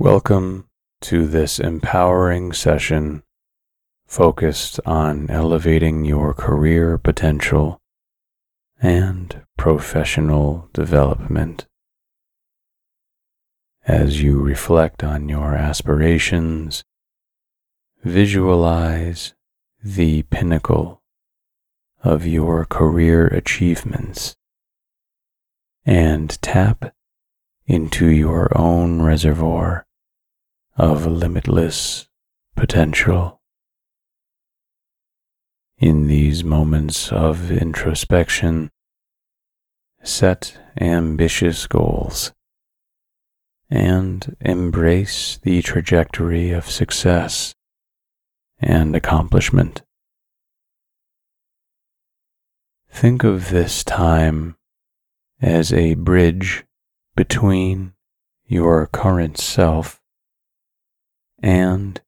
Welcome to this empowering session focused on elevating your career potential and professional development. As you reflect on your aspirations, visualize the pinnacle of your career achievements and tap into your own reservoir of limitless potential. In these moments of introspection, set ambitious goals and embrace the trajectory of success and accomplishment. Think of this time as a bridge between your current self and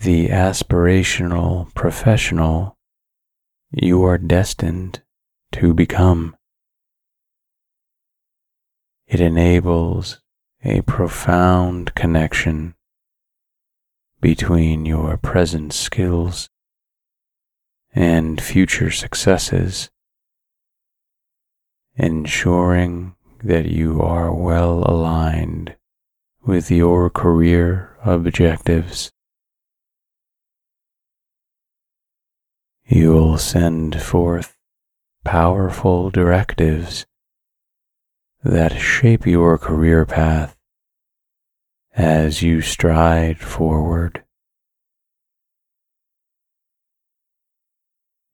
the aspirational professional you are destined to become. It enables a profound connection between your present skills and future successes, ensuring that you are well aligned with your career objectives. You'll send forth powerful directives that shape your career path as you stride forward.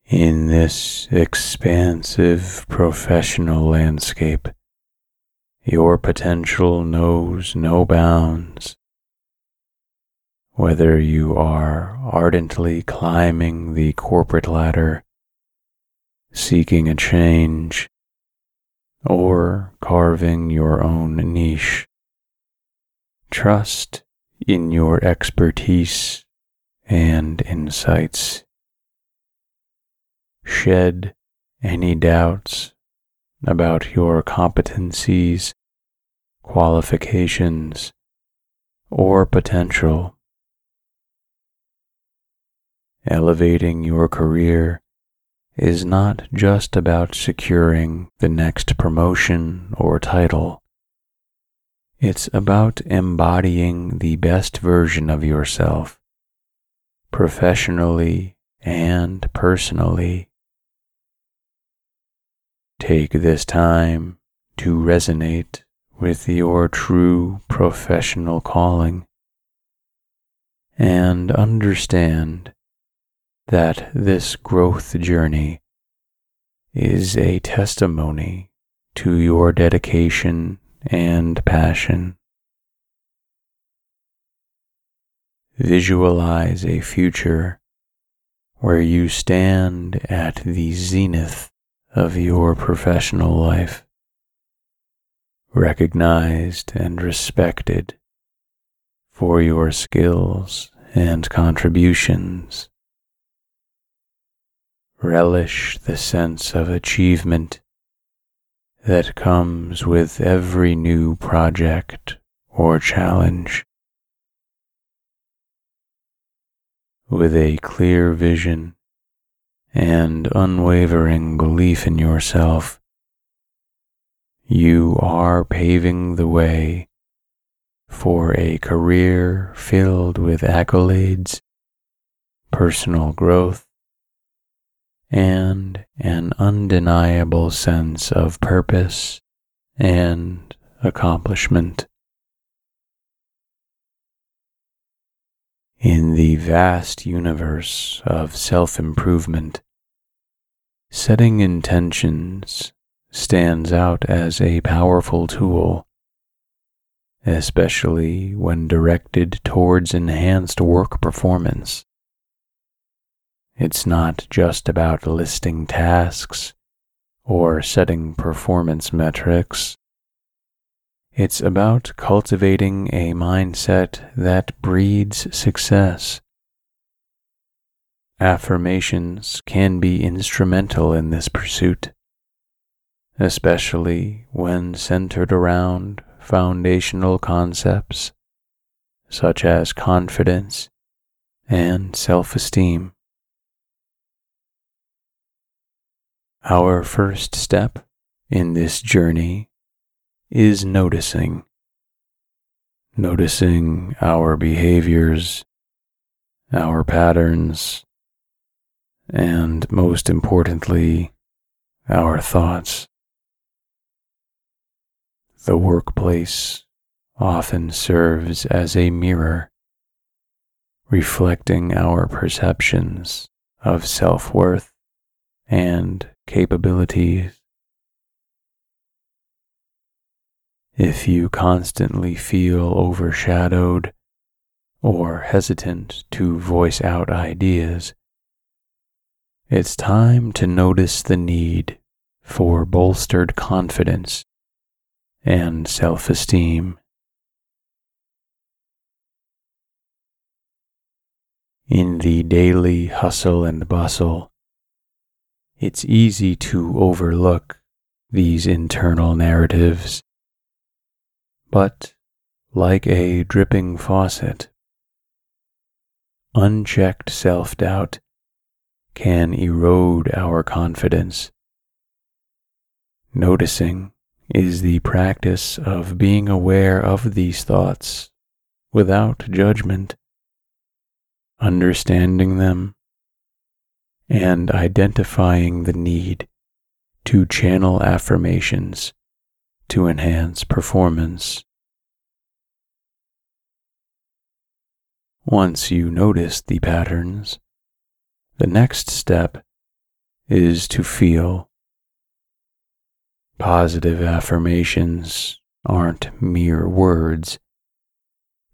In this expansive professional landscape, your potential knows no bounds. Whether you are ardently climbing the corporate ladder, seeking a change, or carving your own niche, trust in your expertise and insights. Shed any doubts about your competencies, qualifications, or potential. Elevating your career is not just about securing the next promotion or title. It's about embodying the best version of yourself, professionally and personally. Take this time to resonate with your true professional calling and understand that this growth journey is a testimony to your dedication and passion. Visualize a future where you stand at the zenith of your professional life, recognized and respected for your skills and contributions. Relish the sense of achievement that comes with every new project or challenge. With a clear vision and unwavering belief in yourself, you are paving the way for a career filled with accolades, personal growth, and an undeniable sense of purpose and accomplishment. In the vast universe of self improvement, setting intentions stands out as a powerful tool, especially when directed towards enhanced work performance. It's not just about listing tasks or setting performance metrics. It's about cultivating a mindset that breeds success. Affirmations can be instrumental in this pursuit, especially when centered around foundational concepts such as confidence and self esteem. Our first step in this journey is noticing. Noticing our behaviors, our patterns, and most importantly, our thoughts. The workplace often serves as a mirror, reflecting our perceptions of self worth and capabilities. If you constantly feel overshadowed or hesitant to voice out ideas, it's time to notice the need for bolstered confidence and self esteem. In the daily hustle and bustle, it's easy to overlook these internal narratives. But, like a dripping faucet, unchecked self doubt can erode our confidence. Noticing is the practice of being aware of these thoughts without judgment, understanding them, and identifying the need to channel affirmations to enhance performance. Once you notice the patterns, the next step is to feel. Positive affirmations aren't mere words,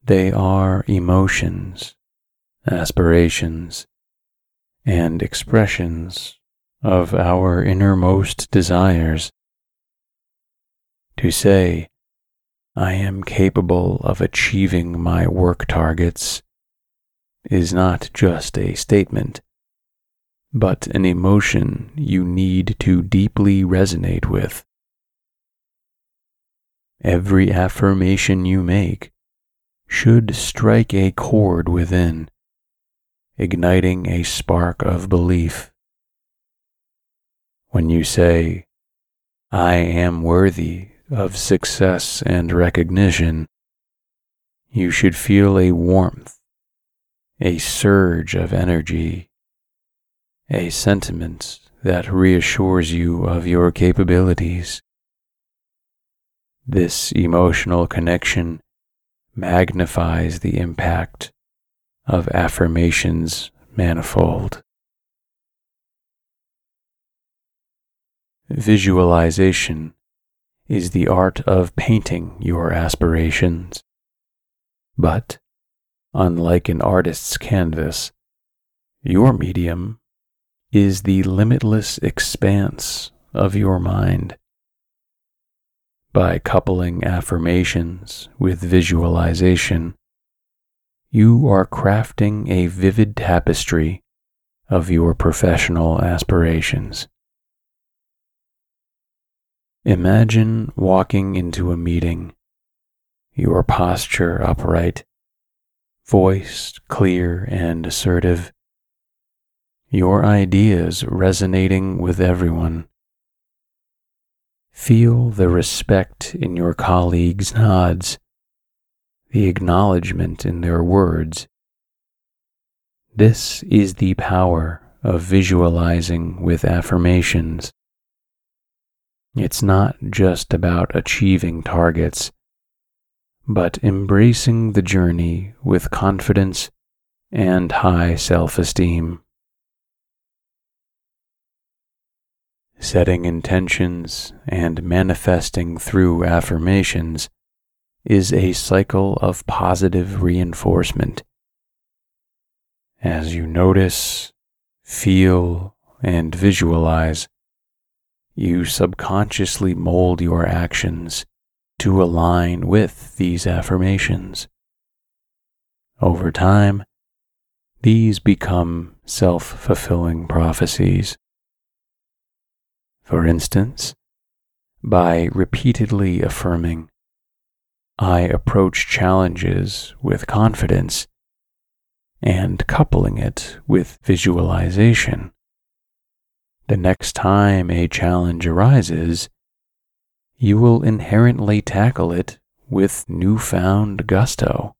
they are emotions, aspirations, and expressions of our innermost desires. To say, I am capable of achieving my work targets is not just a statement but an emotion you need to deeply resonate with. Every affirmation you make should strike a chord within, igniting a spark of belief. When you say, I am worthy of success and recognition, you should feel a warmth, a surge of energy a sentiment that reassures you of your capabilities. This emotional connection magnifies the impact of affirmations manifold. Visualization is the art of painting your aspirations. But, unlike an artist's canvas, your medium is the limitless expanse of your mind. By coupling affirmations with visualization, you are crafting a vivid tapestry of your professional aspirations. Imagine walking into a meeting, your posture upright, voice clear and assertive, your ideas resonating with everyone. Feel the respect in your colleagues' nods, the acknowledgement in their words. This is the power of visualizing with affirmations. It's not just about achieving targets, but embracing the journey with confidence and high self esteem. Setting intentions and manifesting through affirmations is a cycle of positive reinforcement. As you notice, feel, and visualize, you subconsciously mold your actions to align with these affirmations. Over time, these become self fulfilling prophecies. For instance, by repeatedly affirming, I approach challenges with confidence and coupling it with visualization. The next time a challenge arises, you will inherently tackle it with newfound gusto.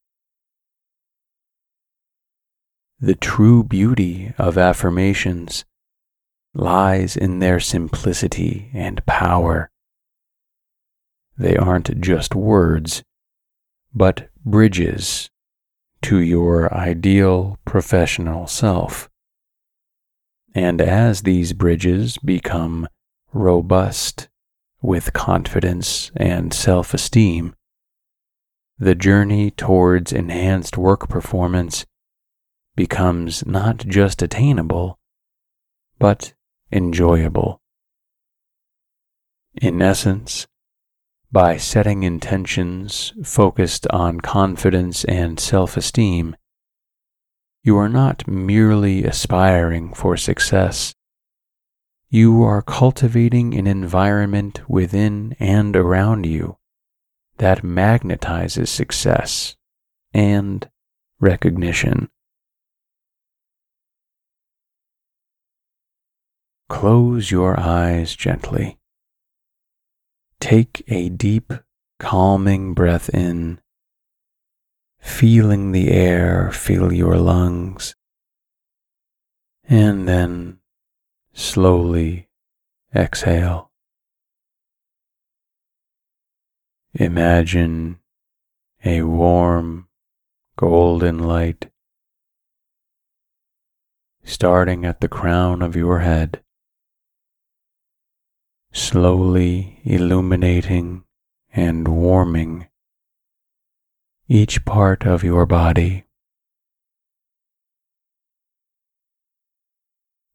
The true beauty of affirmations lies in their simplicity and power. They aren't just words, but bridges to your ideal professional self. And as these bridges become robust with confidence and self esteem, the journey towards enhanced work performance becomes not just attainable, but enjoyable. In essence, by setting intentions focused on confidence and self esteem, you are not merely aspiring for success. You are cultivating an environment within and around you that magnetizes success and recognition. Close your eyes gently. Take a deep, calming breath in, feeling the air fill your lungs, and then slowly exhale. Imagine a warm, golden light starting at the crown of your head slowly illuminating and warming each part of your body.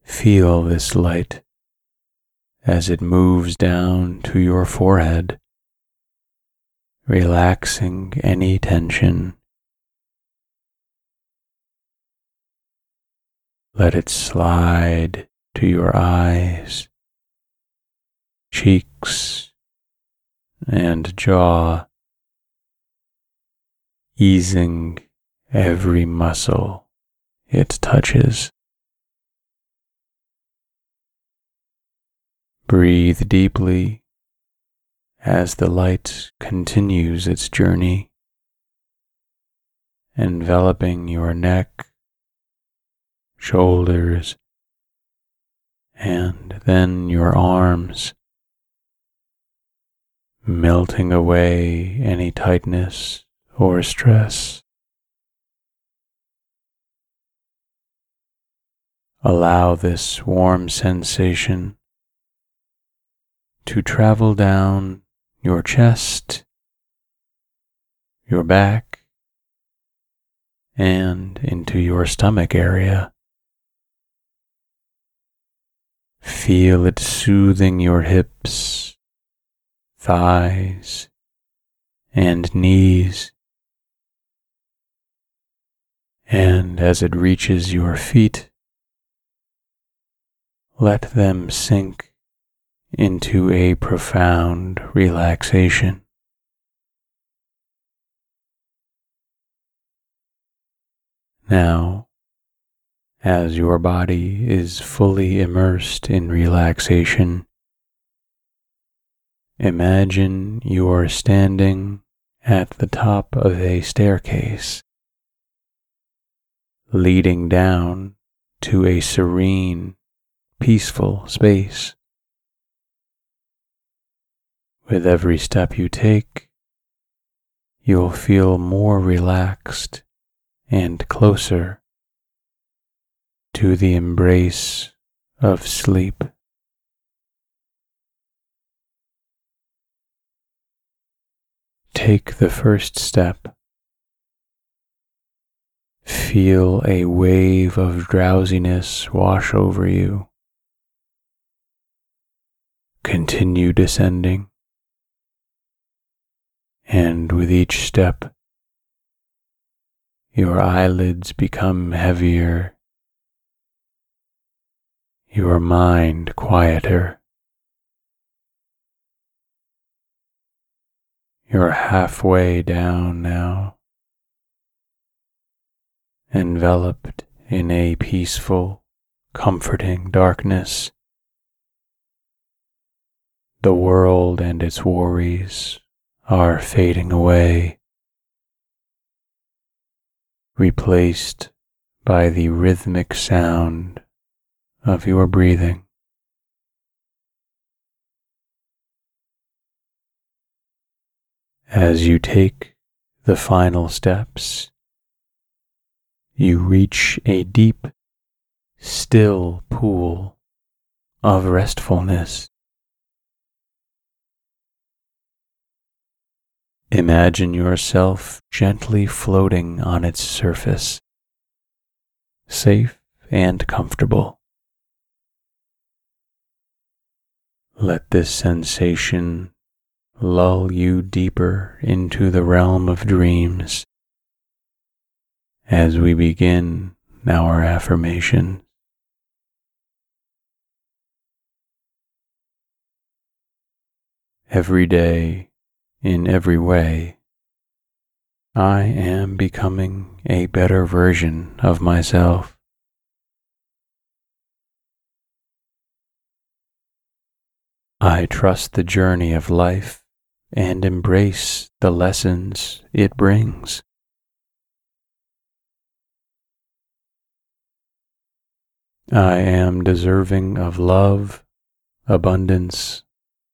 Feel this light as it moves down to your forehead, relaxing any tension. Let it slide to your eyes cheeks and jaw, easing every muscle it touches. Breathe deeply as the light continues its journey, enveloping your neck, shoulders, and then your arms melting away any tightness or stress. Allow this warm sensation to travel down your chest, your back, and into your stomach area. Feel it soothing your hips thighs, and knees. And as it reaches your feet, let them sink into a profound relaxation. Now, as your body is fully immersed in relaxation, Imagine you are standing at the top of a staircase leading down to a serene, peaceful space. With every step you take, you'll feel more relaxed and closer to the embrace of sleep. Take the first step. Feel a wave of drowsiness wash over you. Continue descending. And with each step, your eyelids become heavier, your mind quieter. You're halfway down now, enveloped in a peaceful, comforting darkness. The world and its worries are fading away, replaced by the rhythmic sound of your breathing. As you take the final steps, you reach a deep, still pool of restfulness. Imagine yourself gently floating on its surface, safe and comfortable. Let this sensation lull you deeper into the realm of dreams as we begin our affirmation. Every day, in every way, I am becoming a better version of myself. I trust the journey of life and embrace the lessons it brings. I am deserving of love, abundance,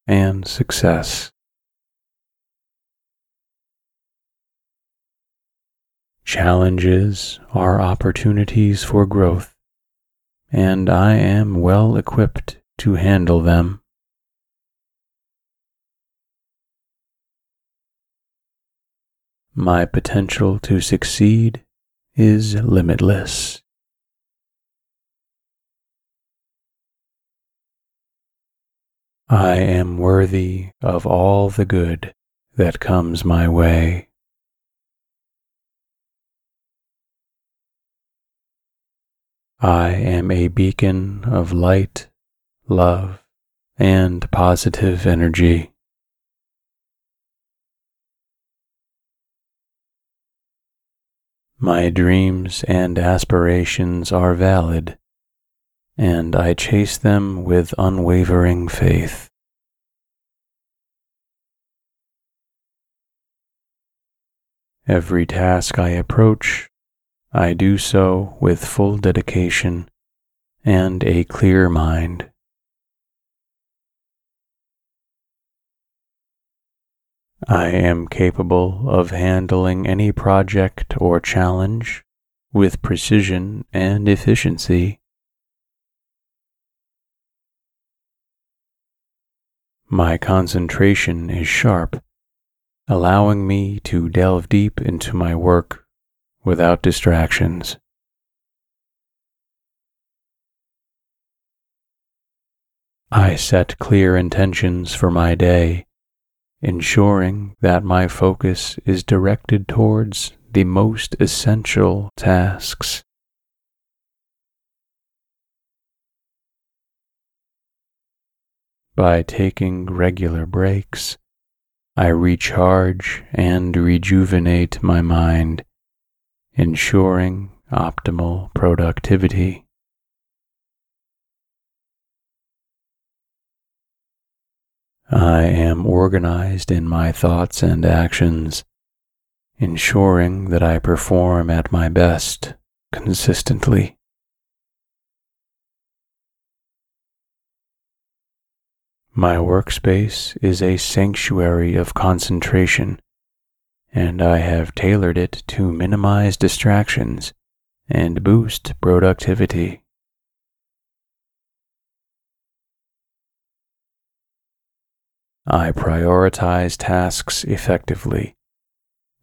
and success. Challenges are opportunities for growth, and I am well equipped to handle them. My potential to succeed is limitless. I am worthy of all the good that comes my way. I am a beacon of light, love, and positive energy. My dreams and aspirations are valid, and I chase them with unwavering faith. Every task I approach, I do so with full dedication and a clear mind. I am capable of handling any project or challenge with precision and efficiency. My concentration is sharp, allowing me to delve deep into my work without distractions. I set clear intentions for my day ensuring that my focus is directed towards the most essential tasks. By taking regular breaks, I recharge and rejuvenate my mind, ensuring optimal productivity. I am organized in my thoughts and actions, ensuring that I perform at my best consistently. My workspace is a sanctuary of concentration, and I have tailored it to minimize distractions and boost productivity. I prioritize tasks effectively,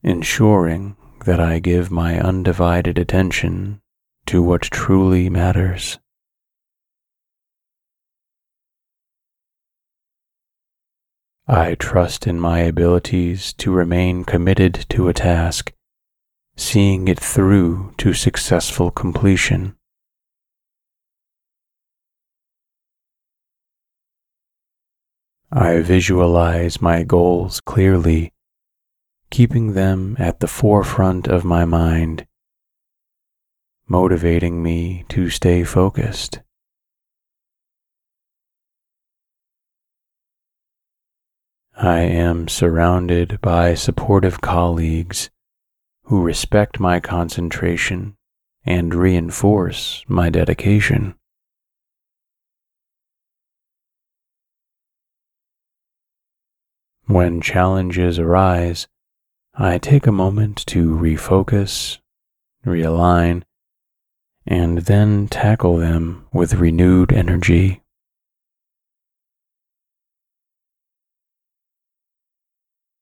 ensuring that I give my undivided attention to what truly matters. I trust in my abilities to remain committed to a task, seeing it through to successful completion. I visualize my goals clearly keeping them at the forefront of my mind, motivating me to stay focused. I am surrounded by supportive colleagues who respect my concentration and reinforce my dedication. When challenges arise, I take a moment to refocus, realign, and then tackle them with renewed energy.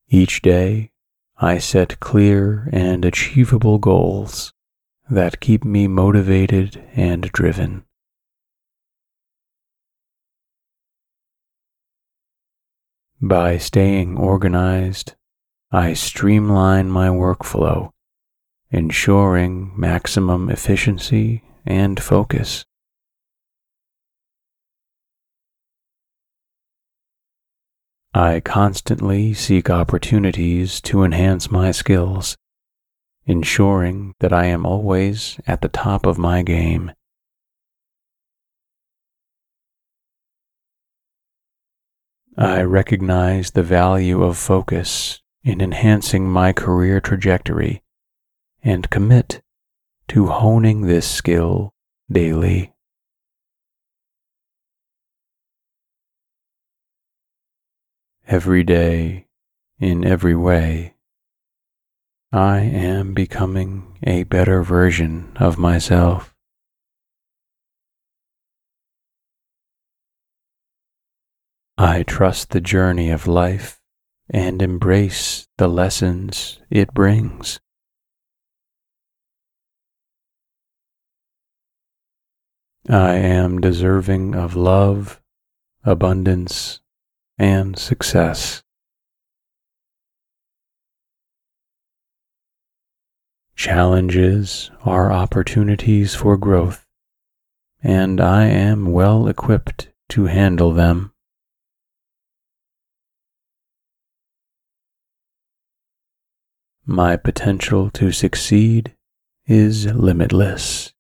Each day, I set clear and achievable goals that keep me motivated and driven. By staying organized, I streamline my workflow, ensuring maximum efficiency and focus. I constantly seek opportunities to enhance my skills, ensuring that I am always at the top of my game. I recognize the value of focus in enhancing my career trajectory and commit to honing this skill daily. Every day, in every way, I am becoming a better version of myself. I trust the journey of life and embrace the lessons it brings. I am deserving of love, abundance, and success. Challenges are opportunities for growth, and I am well equipped to handle them. My potential to succeed is limitless.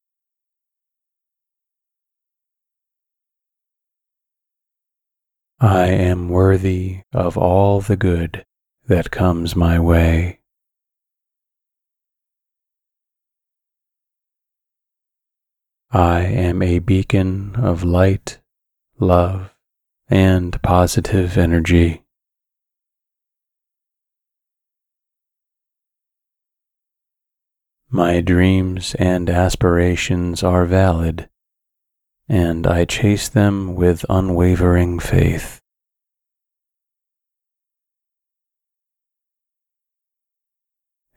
I am worthy of all the good that comes my way. I am a beacon of light, love, and positive energy. My dreams and aspirations are valid, and I chase them with unwavering faith.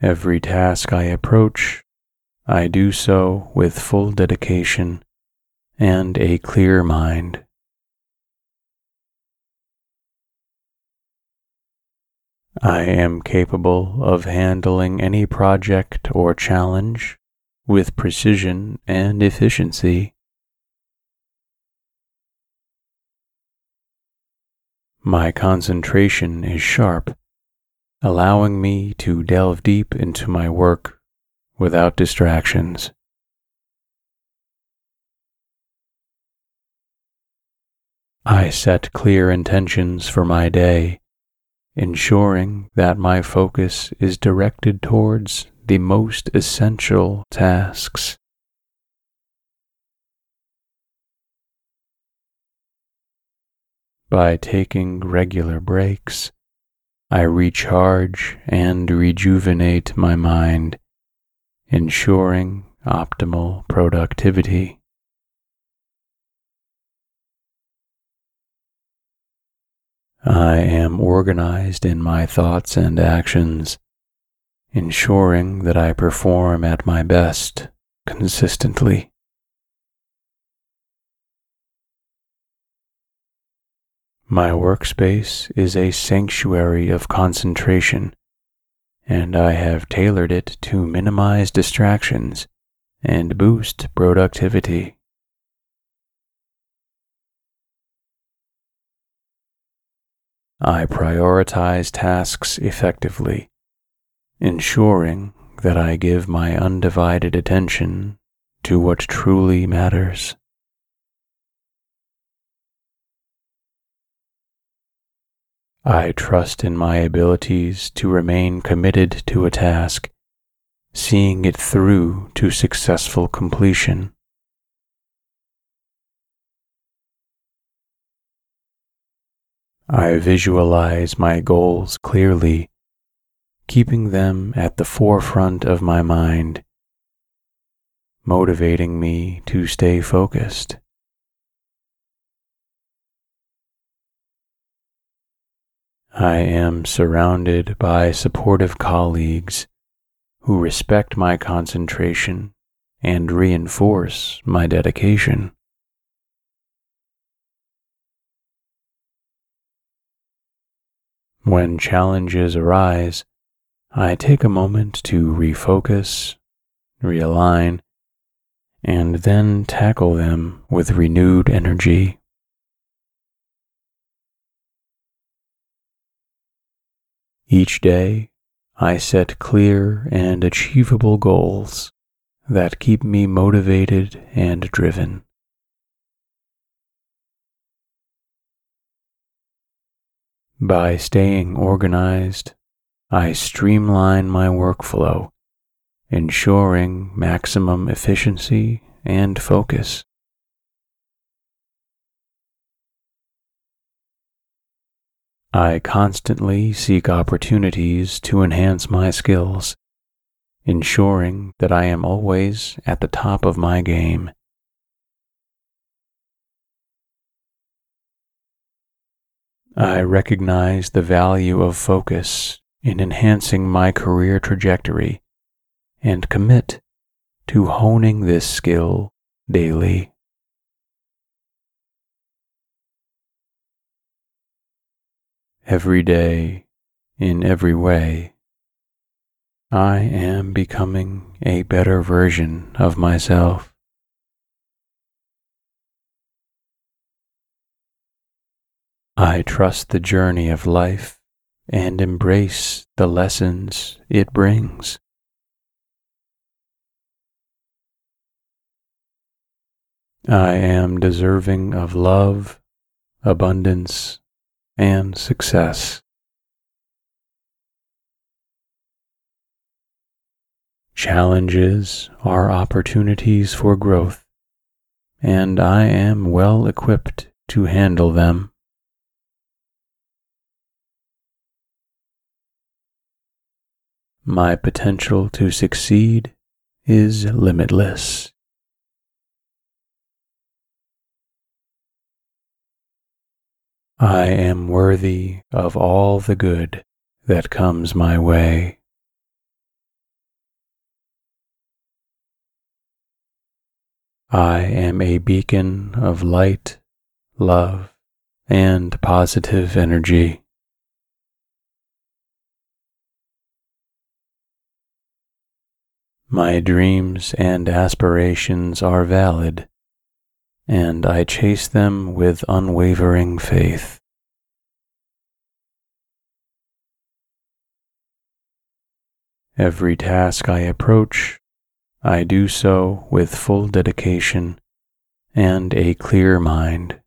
Every task I approach, I do so with full dedication and a clear mind. I am capable of handling any project or challenge with precision and efficiency. My concentration is sharp, allowing me to delve deep into my work without distractions. I set clear intentions for my day ensuring that my focus is directed towards the most essential tasks. By taking regular breaks, I recharge and rejuvenate my mind, ensuring optimal productivity. I am organized in my thoughts and actions, ensuring that I perform at my best consistently. My workspace is a sanctuary of concentration, and I have tailored it to minimize distractions and boost productivity. I prioritize tasks effectively, ensuring that I give my undivided attention to what truly matters. I trust in my abilities to remain committed to a task, seeing it through to successful completion. I visualize my goals clearly, keeping them at the forefront of my mind, motivating me to stay focused. I am surrounded by supportive colleagues who respect my concentration and reinforce my dedication. When challenges arise, I take a moment to refocus, realign, and then tackle them with renewed energy. Each day, I set clear and achievable goals that keep me motivated and driven. By staying organized, I streamline my workflow, ensuring maximum efficiency and focus. I constantly seek opportunities to enhance my skills, ensuring that I am always at the top of my game. I recognize the value of focus in enhancing my career trajectory and commit to honing this skill daily. every day, in every way, I am becoming a better version of myself. I trust the journey of life and embrace the lessons it brings. I am deserving of love, abundance, and success. Challenges are opportunities for growth, and I am well equipped to handle them. My potential to succeed is limitless. I am worthy of all the good that comes my way. I am a beacon of light, love, and positive energy. My dreams and aspirations are valid and I chase them with unwavering faith. Every task I approach, I do so with full dedication and a clear mind.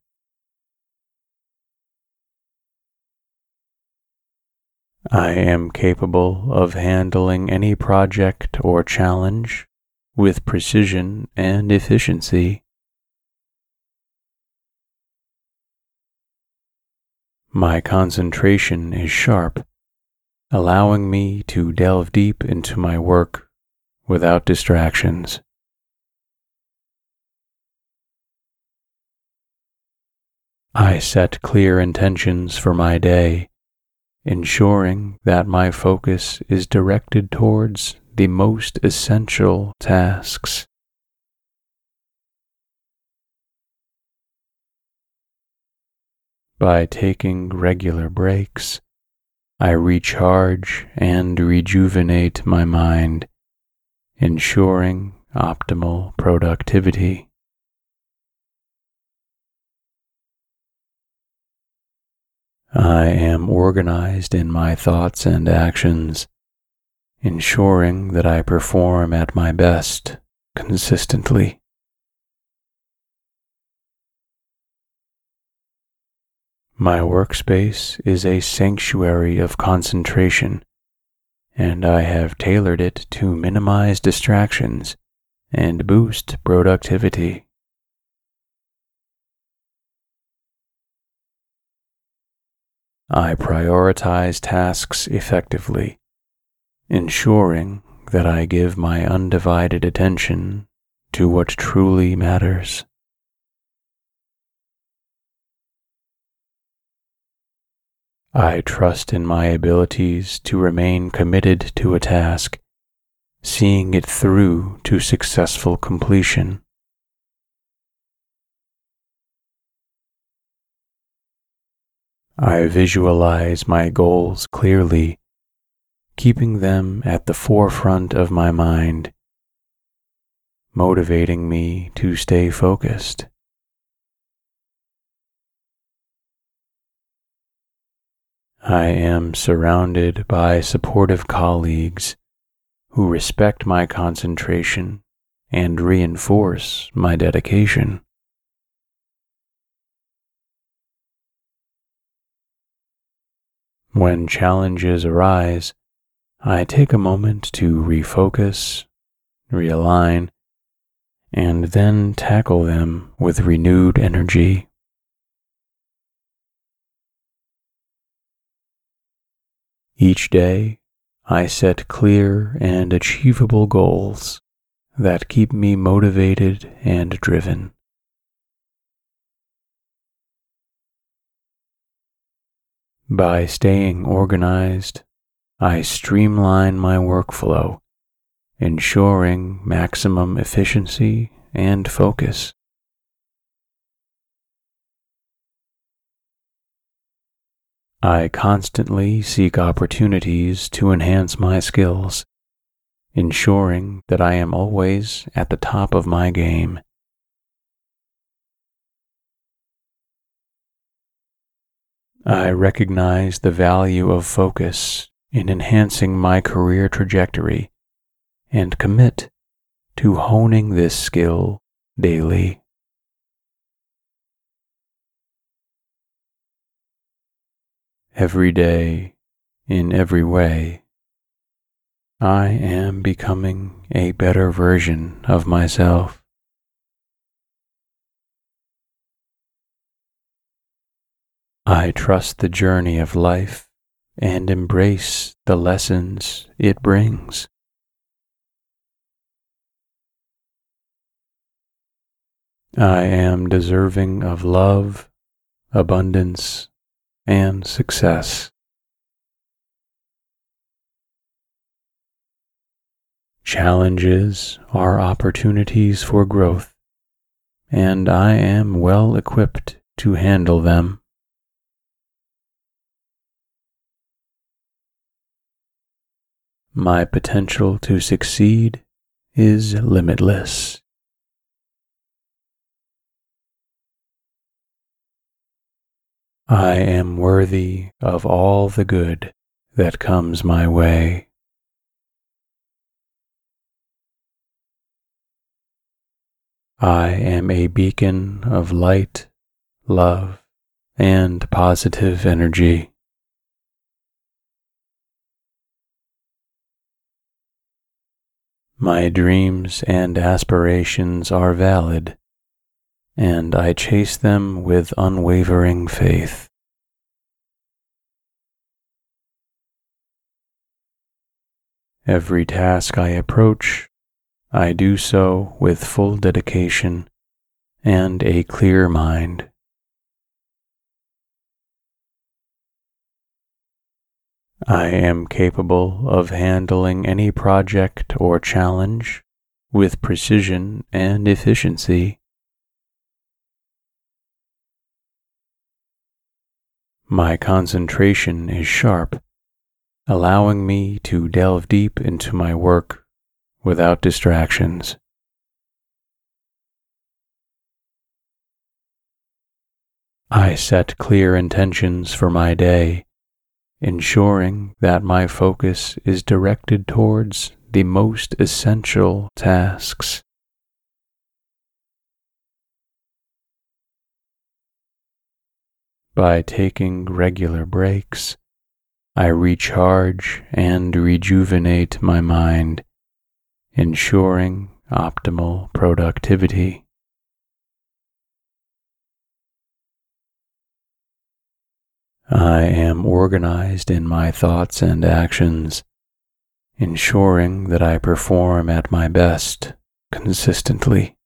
I am capable of handling any project or challenge with precision and efficiency. My concentration is sharp, allowing me to delve deep into my work without distractions. I set clear intentions for my day, ensuring that my focus is directed towards the most essential tasks. By taking regular breaks, I recharge and rejuvenate my mind, ensuring optimal productivity. I am organized in my thoughts and actions, ensuring that I perform at my best consistently. My workspace is a sanctuary of concentration, and I have tailored it to minimize distractions and boost productivity. I prioritize tasks effectively, ensuring that I give my undivided attention to what truly matters. I trust in my abilities to remain committed to a task, seeing it through to successful completion. I visualize my goals clearly, keeping them at the forefront of my mind, motivating me to stay focused. I am surrounded by supportive colleagues who respect my concentration and reinforce my dedication. When challenges arise, I take a moment to refocus, realign, and then tackle them with renewed energy. Each day, I set clear and achievable goals that keep me motivated and driven. By staying organized, I streamline my workflow, ensuring maximum efficiency and focus. I constantly seek opportunities to enhance my skills, ensuring that I am always at the top of my game. I recognize the value of focus in enhancing my career trajectory and commit to honing this skill daily. Every day, in every way, I am becoming a better version of myself. I trust the journey of life and embrace the lessons it brings. I am deserving of love, abundance, and success. Challenges are opportunities for growth, and I am well equipped to handle them. My potential to succeed is limitless. I am worthy of all the good that comes my way. I am a beacon of light, love, and positive energy. My dreams and aspirations are valid, and I chase them with unwavering faith. Every task I approach, I do so with full dedication and a clear mind. I am capable of handling any project or challenge with precision and efficiency. My concentration is sharp, allowing me to delve deep into my work without distractions. I set clear intentions for my day ensuring that my focus is directed towards the most essential tasks. By taking regular breaks, I recharge and rejuvenate my mind, ensuring optimal productivity. I am organized in my thoughts and actions, ensuring that I perform at my best consistently.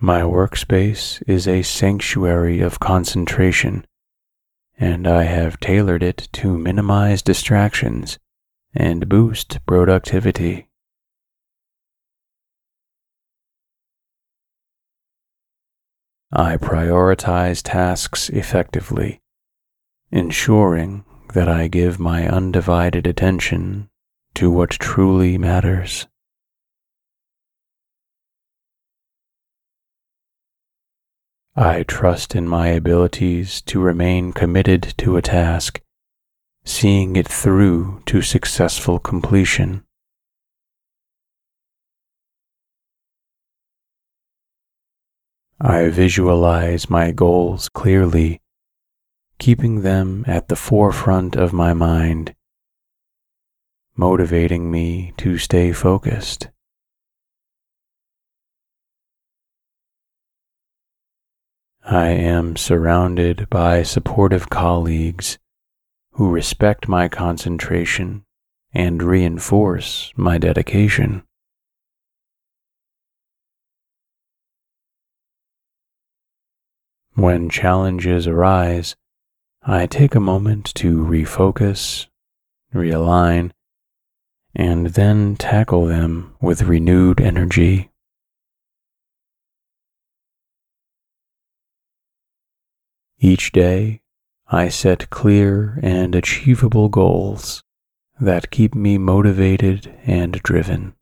My workspace is a sanctuary of concentration, and I have tailored it to minimize distractions and boost productivity. I prioritize tasks effectively, ensuring that I give my undivided attention to what truly matters. I trust in my abilities to remain committed to a task, seeing it through to successful completion. I visualize my goals clearly, keeping them at the forefront of my mind, motivating me to stay focused. I am surrounded by supportive colleagues who respect my concentration and reinforce my dedication. When challenges arise, I take a moment to refocus, realign, and then tackle them with renewed energy. Each day, I set clear and achievable goals that keep me motivated and driven.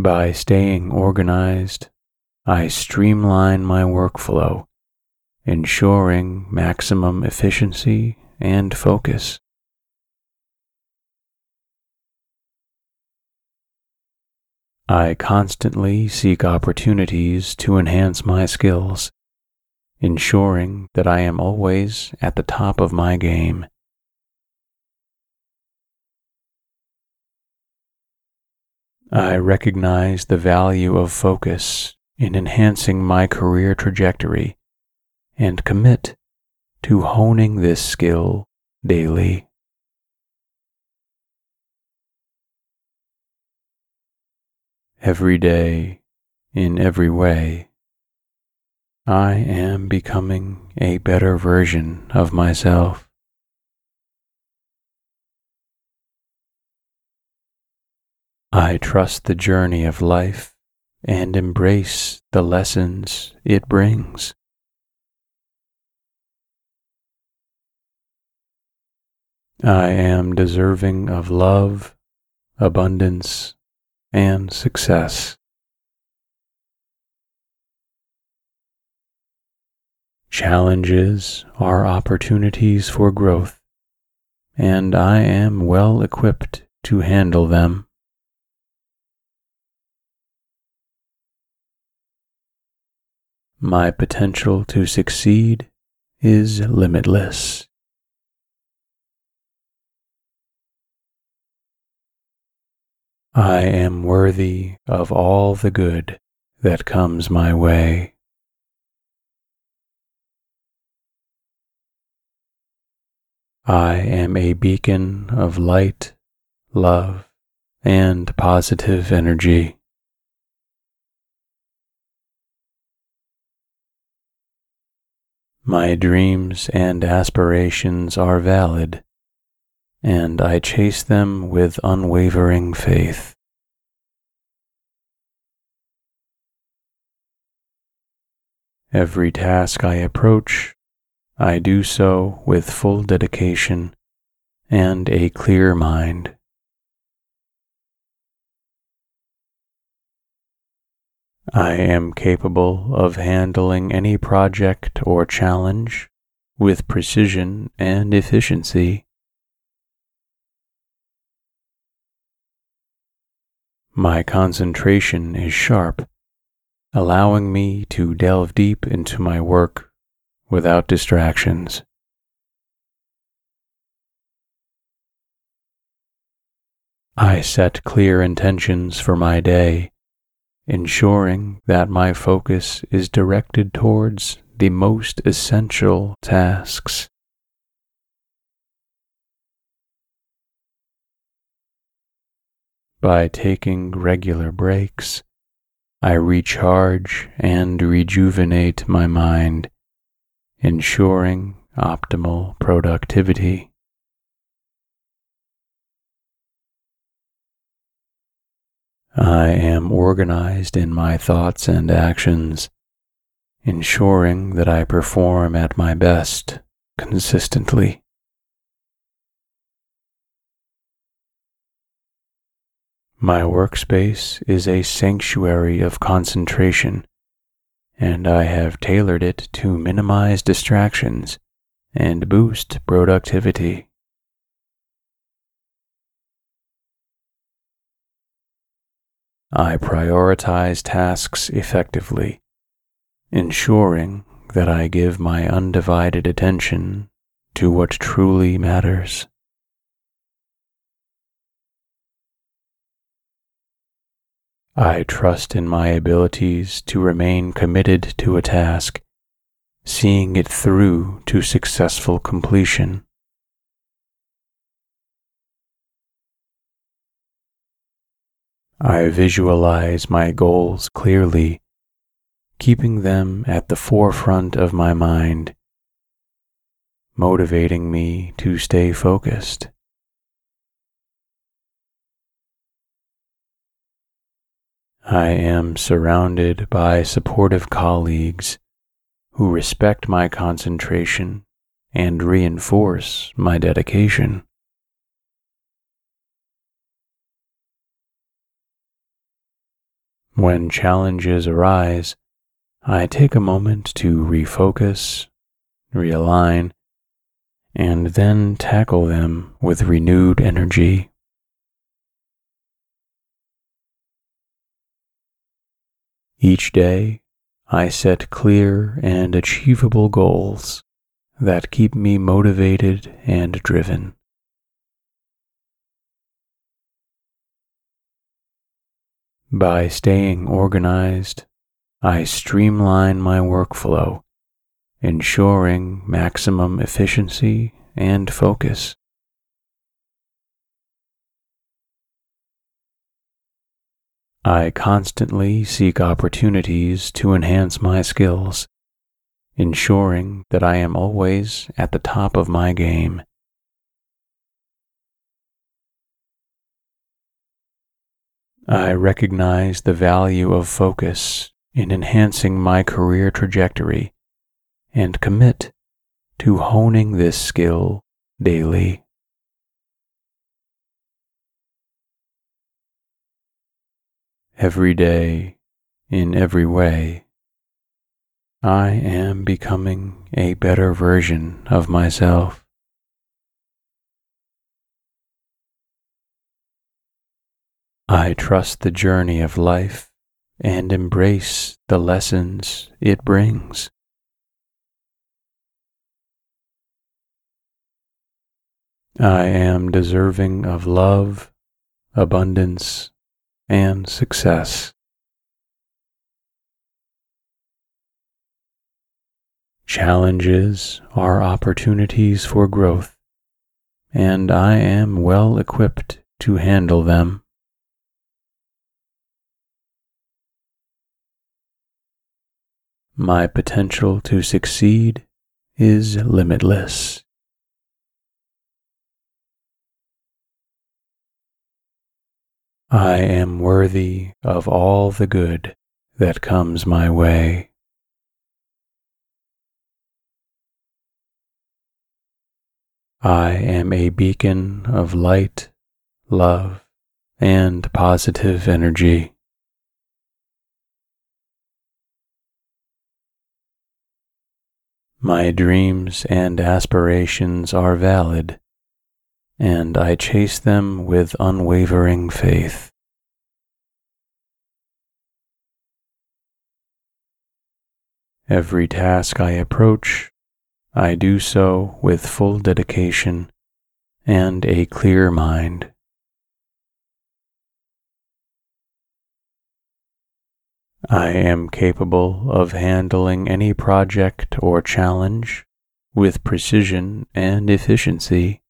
By staying organized, I streamline my workflow, ensuring maximum efficiency and focus. I constantly seek opportunities to enhance my skills, ensuring that I am always at the top of my game. I recognize the value of focus in enhancing my career trajectory and commit to honing this skill daily. Every day, in every way, I am becoming a better version of myself. I trust the journey of life and embrace the lessons it brings. I am deserving of love, abundance, and success. Challenges are opportunities for growth, and I am well equipped to handle them. My potential to succeed is limitless. I am worthy of all the good that comes my way. I am a beacon of light, love, and positive energy. My dreams and aspirations are valid and I chase them with unwavering faith. Every task I approach, I do so with full dedication and a clear mind. I am capable of handling any project or challenge with precision and efficiency. My concentration is sharp, allowing me to delve deep into my work without distractions. I set clear intentions for my day, ensuring that my focus is directed towards the most essential tasks. By taking regular breaks, I recharge and rejuvenate my mind, ensuring optimal productivity. I am organized in my thoughts and actions, ensuring that I perform at my best consistently. My workspace is a sanctuary of concentration, and I have tailored it to minimize distractions and boost productivity. I prioritize tasks effectively, ensuring that I give my undivided attention to what truly matters. I trust in my abilities to remain committed to a task, seeing it through to successful completion. I visualize my goals clearly, keeping them at the forefront of my mind, motivating me to stay focused. I am surrounded by supportive colleagues who respect my concentration and reinforce my dedication. When challenges arise, I take a moment to refocus, realign, and then tackle them with renewed energy. Each day, I set clear and achievable goals that keep me motivated and driven. By staying organized, I streamline my workflow, ensuring maximum efficiency and focus. I constantly seek opportunities to enhance my skills, ensuring that I am always at the top of my game. I recognize the value of focus in enhancing my career trajectory and commit to honing this skill daily. Every day, in every way, I am becoming a better version of myself. I trust the journey of life and embrace the lessons it brings. I am deserving of love, abundance, and success. Challenges are opportunities for growth, and I am well equipped to handle them. My potential to succeed is limitless. I am worthy of all the good that comes my way. I am a beacon of light, love, and positive energy. My dreams and aspirations are valid, and I chase them with unwavering faith. Every task I approach, I do so with full dedication and a clear mind. I am capable of handling any project or challenge with precision and efficiency.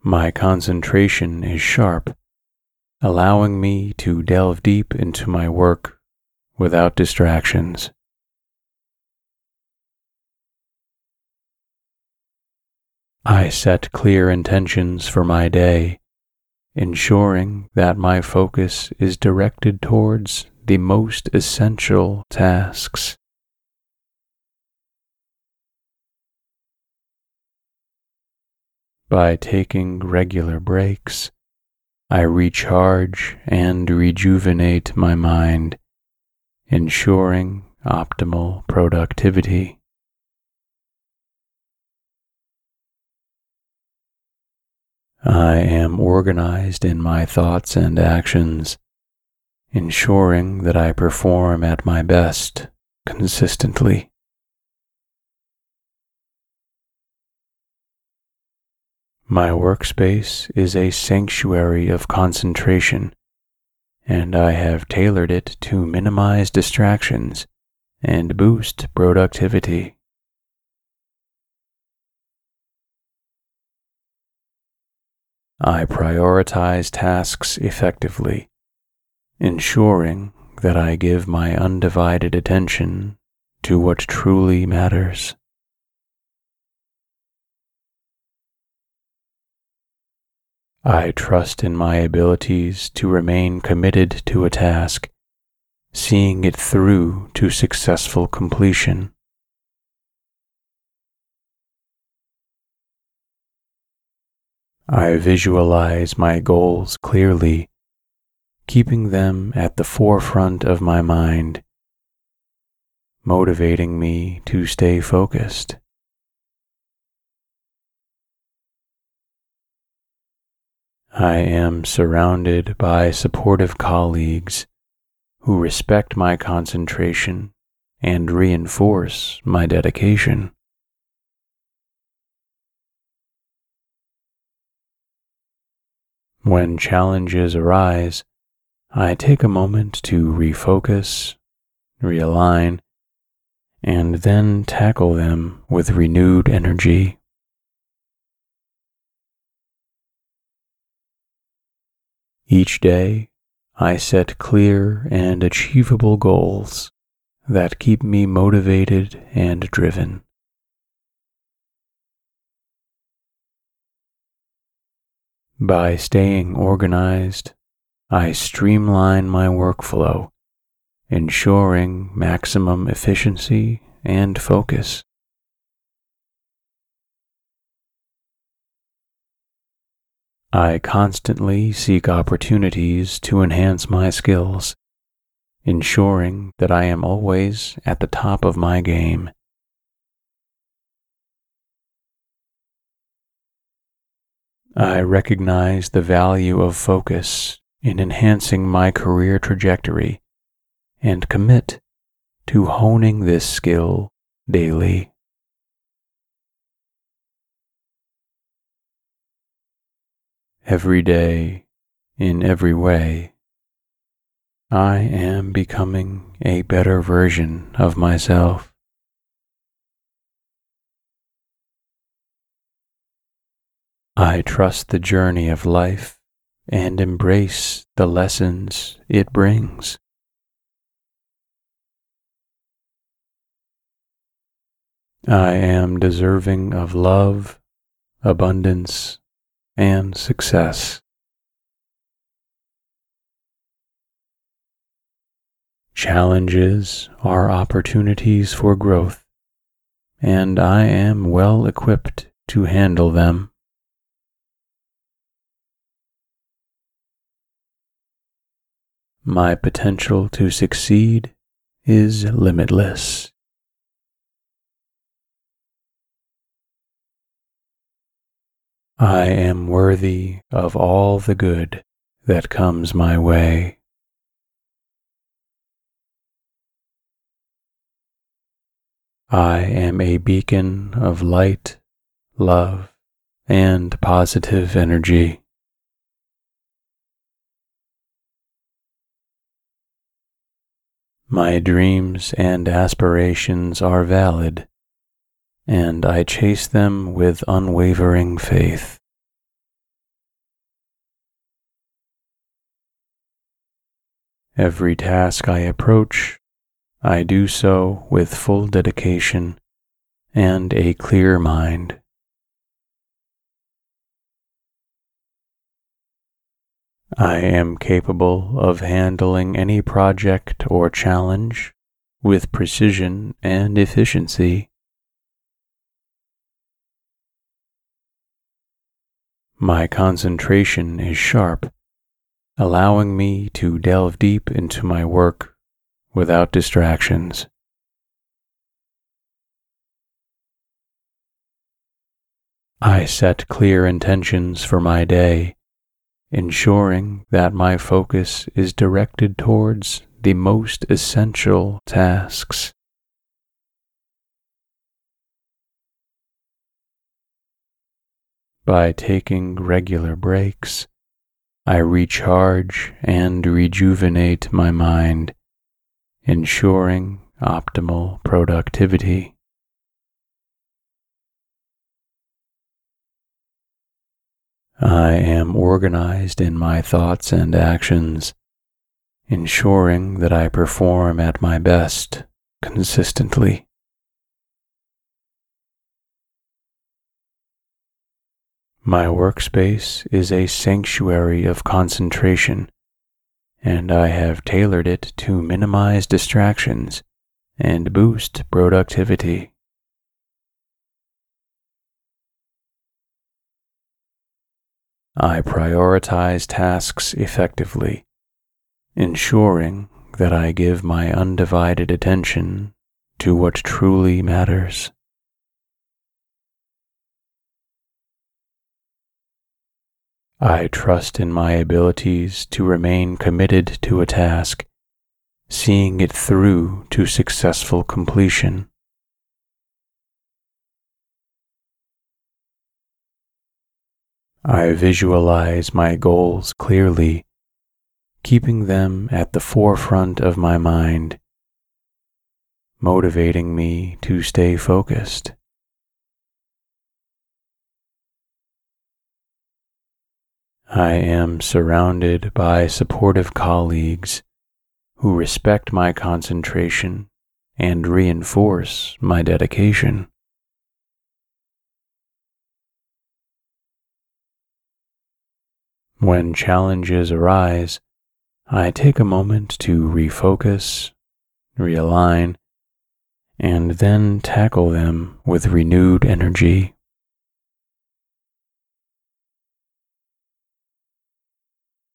My concentration is sharp, allowing me to delve deep into my work without distractions. I set clear intentions for my day ensuring that my focus is directed towards the most essential tasks. By taking regular breaks, I recharge and rejuvenate my mind, ensuring optimal productivity. I am organized in my thoughts and actions, ensuring that I perform at my best consistently. My workspace is a sanctuary of concentration, and I have tailored it to minimize distractions and boost productivity. I prioritize tasks effectively, ensuring that I give my undivided attention to what truly matters. I trust in my abilities to remain committed to a task, seeing it through to successful completion. I visualize my goals clearly, keeping them at the forefront of my mind, motivating me to stay focused. I am surrounded by supportive colleagues who respect my concentration and reinforce my dedication. When challenges arise, I take a moment to refocus, realign, and then tackle them with renewed energy. Each day, I set clear and achievable goals that keep me motivated and driven. By staying organized, I streamline my workflow, ensuring maximum efficiency and focus. I constantly seek opportunities to enhance my skills, ensuring that I am always at the top of my game. I recognize the value of focus in enhancing my career trajectory and commit to honing this skill daily. Every day, in every way, I am becoming a better version of myself. I trust the journey of life and embrace the lessons it brings. I am deserving of love, abundance, and success. Challenges are opportunities for growth, and I am well equipped to handle them. My potential to succeed is limitless. I am worthy of all the good that comes my way. I am a beacon of light, love, and positive energy. My dreams and aspirations are valid, and I chase them with unwavering faith. Every task I approach I do so with full dedication and a clear mind. I am capable of handling any project or challenge with precision and efficiency. My concentration is sharp, allowing me to delve deep into my work without distractions. I set clear intentions for my day, ensuring that my focus is directed towards the most essential tasks. By taking regular breaks, I recharge and rejuvenate my mind ensuring optimal productivity. I am organized in my thoughts and actions, ensuring that I perform at my best consistently. My workspace is a sanctuary of concentration and I have tailored it to minimize distractions and boost productivity. I prioritize tasks effectively, ensuring that I give my undivided attention to what truly matters. I trust in my abilities to remain committed to a task, seeing it through to successful completion. I visualize my goals clearly, keeping them at the forefront of my mind, motivating me to stay focused. I am surrounded by supportive colleagues who respect my concentration and reinforce my dedication. When challenges arise, I take a moment to refocus, realign, and then tackle them with renewed energy.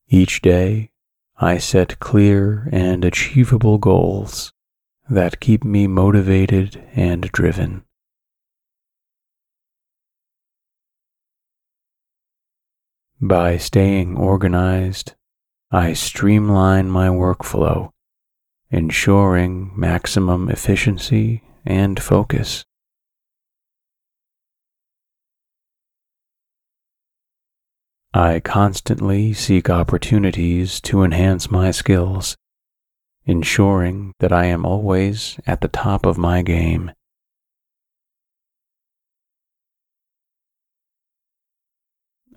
Each day, I set clear and achievable goals that keep me motivated and driven. By staying organized, I streamline my workflow, ensuring maximum efficiency and focus. I constantly seek opportunities to enhance my skills, ensuring that I am always at the top of my game.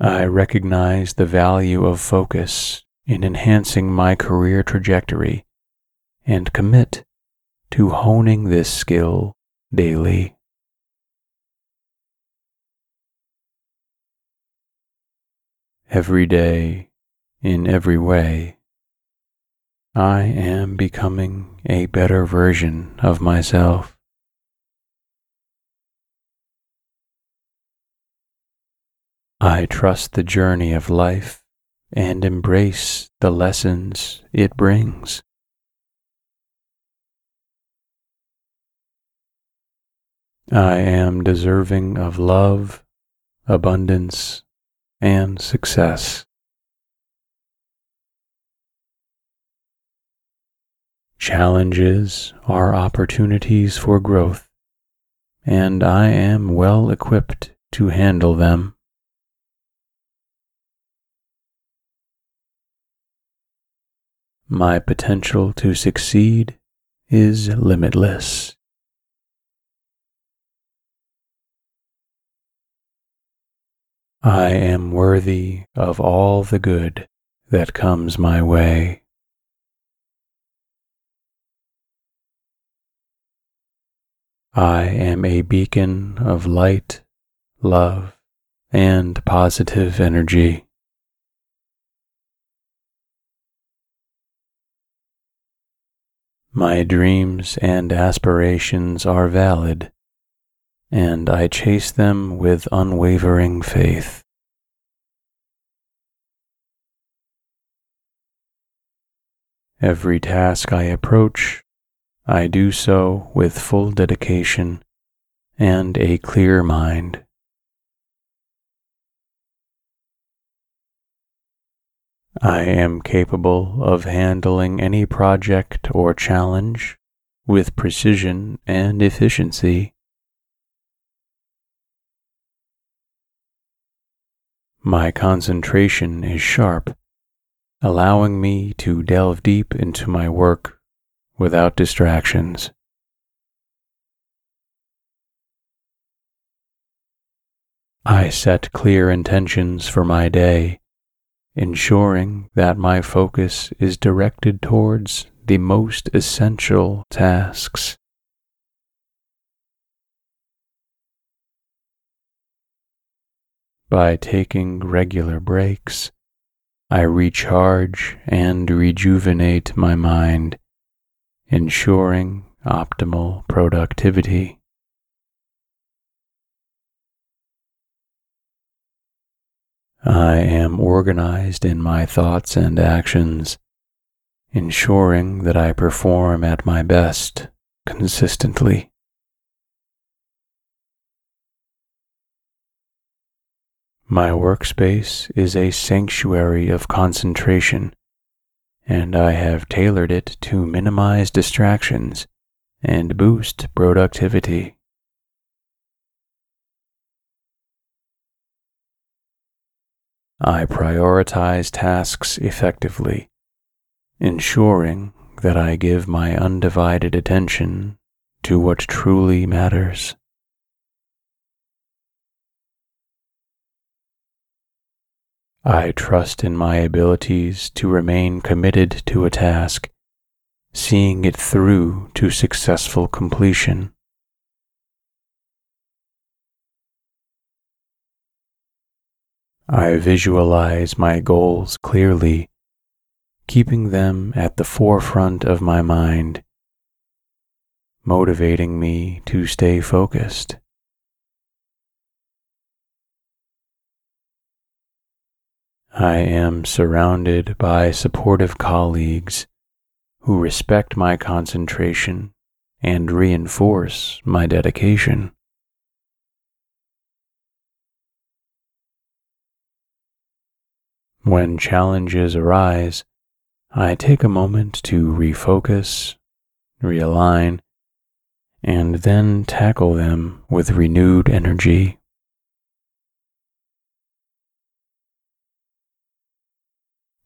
I recognize the value of focus in enhancing my career trajectory and commit to honing this skill daily. every day, in every way, I am becoming a better version of myself. I trust the journey of life and embrace the lessons it brings. I am deserving of love, abundance, and success. Challenges are opportunities for growth, and I am well equipped to handle them. My potential to succeed is limitless. I am worthy of all the good that comes my way. I am a beacon of light, love, and positive energy. My dreams and aspirations are valid and I chase them with unwavering faith. Every task I approach, I do so with full dedication and a clear mind. I am capable of handling any project or challenge with precision and efficiency. My concentration is sharp, allowing me to delve deep into my work without distractions. I set clear intentions for my day, ensuring that my focus is directed towards the most essential tasks. By taking regular breaks, I recharge and rejuvenate my mind, ensuring optimal productivity. I am organized in my thoughts and actions, ensuring that I perform at my best consistently. My workspace is a sanctuary of concentration, and I have tailored it to minimize distractions and boost productivity. I prioritize tasks effectively, ensuring that I give my undivided attention to what truly matters. I trust in my abilities to remain committed to a task, seeing it through to successful completion. I visualize my goals clearly, keeping them at the forefront of my mind, motivating me to stay focused. I am surrounded by supportive colleagues who respect my concentration and reinforce my dedication. When challenges arise, I take a moment to refocus, realign, and then tackle them with renewed energy.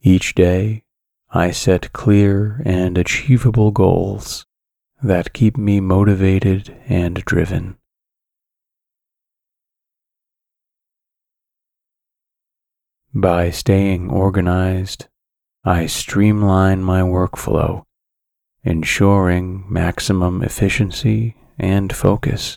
Each day, I set clear and achievable goals that keep me motivated and driven. By staying organized, I streamline my workflow, ensuring maximum efficiency and focus.